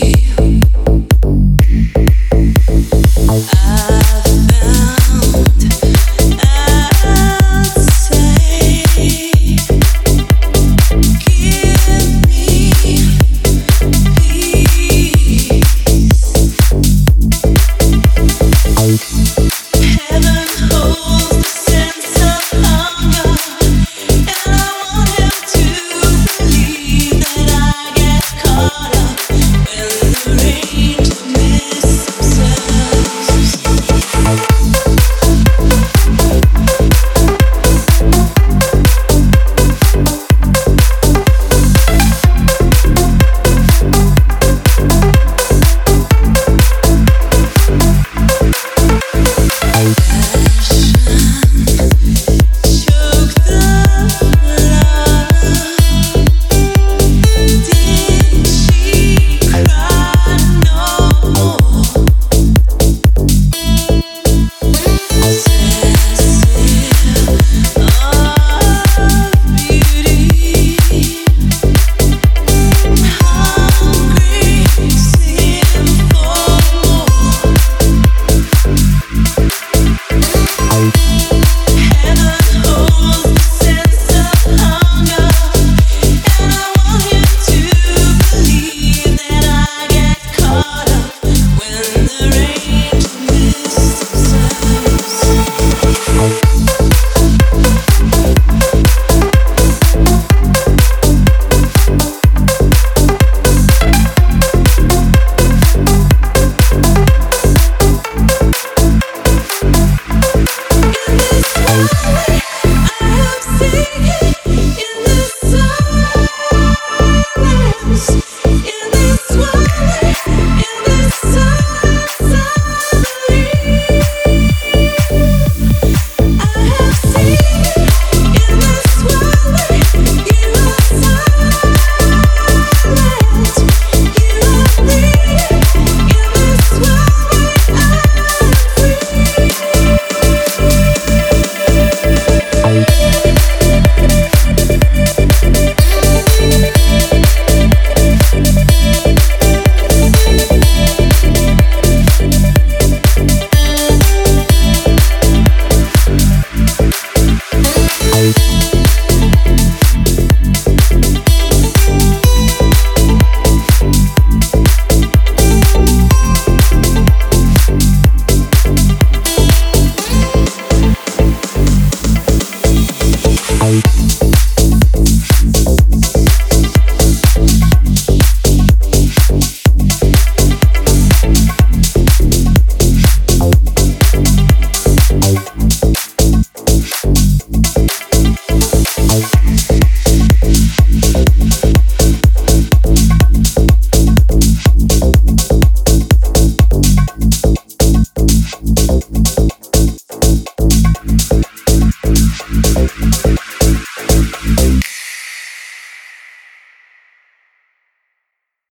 me.